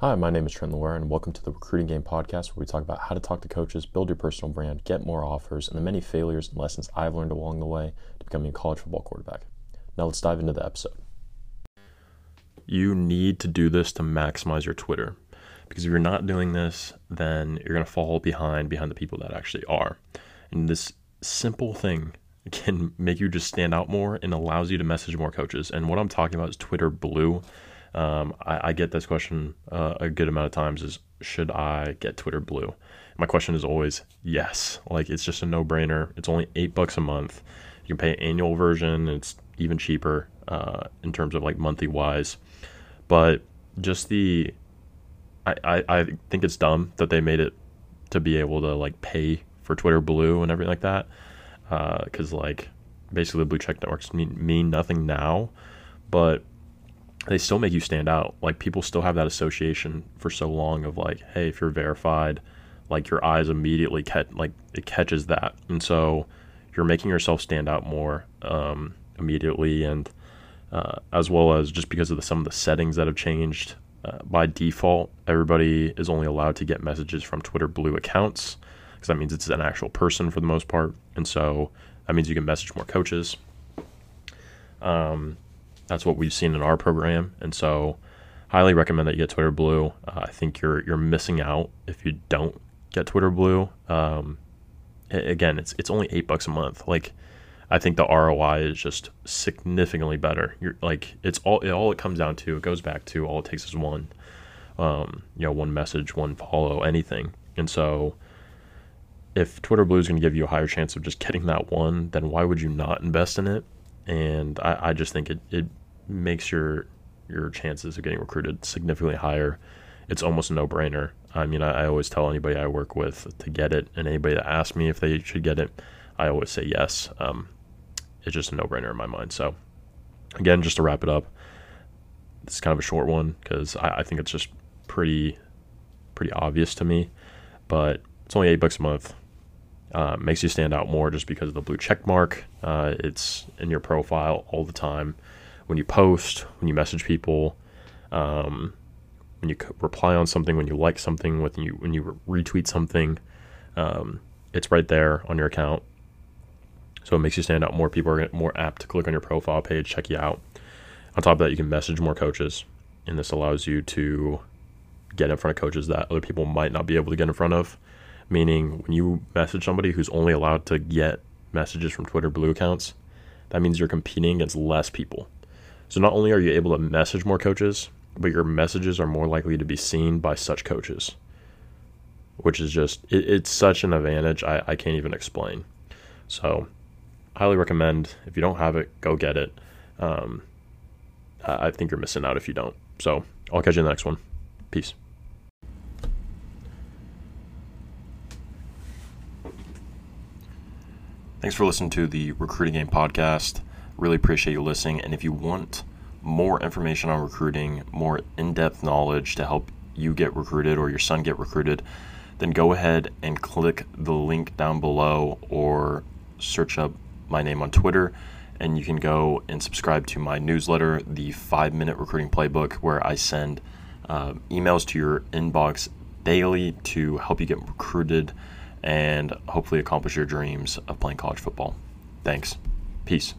Hi, my name is Trent Loire, and welcome to the Recruiting Game Podcast, where we talk about how to talk to coaches, build your personal brand, get more offers, and the many failures and lessons I've learned along the way to becoming a college football quarterback. Now, let's dive into the episode. You need to do this to maximize your Twitter, because if you're not doing this, then you're going to fall behind behind the people that actually are. And this simple thing can make you just stand out more and allows you to message more coaches. And what I'm talking about is Twitter Blue. Um, I, I, get this question uh, a good amount of times: is should I get Twitter Blue? My question is always yes. Like it's just a no-brainer. It's only eight bucks a month. You can pay an annual version. It's even cheaper uh, in terms of like monthly wise. But just the, I, I, I think it's dumb that they made it to be able to like pay for Twitter Blue and everything like that. Because uh, like basically the blue check networks mean, mean nothing now, but they still make you stand out. Like people still have that association for so long of like, hey, if you're verified, like your eyes immediately catch like it catches that, and so you're making yourself stand out more um, immediately, and uh, as well as just because of the, some of the settings that have changed. Uh, by default, everybody is only allowed to get messages from Twitter Blue accounts because that means it's an actual person for the most part, and so that means you can message more coaches. Um, that's what we've seen in our program, and so highly recommend that you get Twitter Blue. Uh, I think you're you're missing out if you don't get Twitter Blue. Um, again, it's it's only eight bucks a month. Like, I think the ROI is just significantly better. You're like it's all it, all it comes down to. It goes back to all it takes is one, um, you know, one message, one follow, anything. And so, if Twitter Blue is going to give you a higher chance of just getting that one, then why would you not invest in it? And I, I just think it, it makes your your chances of getting recruited significantly higher. It's almost a no brainer. I mean, I, I, always tell anybody I work with to get it, and anybody that asks me if they should get it, I always say yes. Um, it's just a no brainer in my mind. So, again, just to wrap it up, this is kind of a short one because I, I think it's just pretty pretty obvious to me, but it's only eight bucks a month. Uh, makes you stand out more just because of the blue check mark. Uh, it's in your profile all the time. When you post, when you message people, um, when you reply on something, when you like something, when you when you retweet something, um, it's right there on your account. So it makes you stand out. More people are more apt to click on your profile page, check you out. On top of that, you can message more coaches, and this allows you to get in front of coaches that other people might not be able to get in front of meaning when you message somebody who's only allowed to get messages from Twitter Blue accounts, that means you're competing against less people. So not only are you able to message more coaches, but your messages are more likely to be seen by such coaches, which is just, it, it's such an advantage I, I can't even explain. So, highly recommend if you don't have it, go get it. Um, I think you're missing out if you don't. So, I'll catch you in the next one. Peace. Thanks for listening to the Recruiting Game podcast. Really appreciate you listening. And if you want more information on recruiting, more in depth knowledge to help you get recruited or your son get recruited, then go ahead and click the link down below or search up my name on Twitter. And you can go and subscribe to my newsletter, the five minute recruiting playbook, where I send uh, emails to your inbox daily to help you get recruited and hopefully accomplish your dreams of playing college football. Thanks. Peace.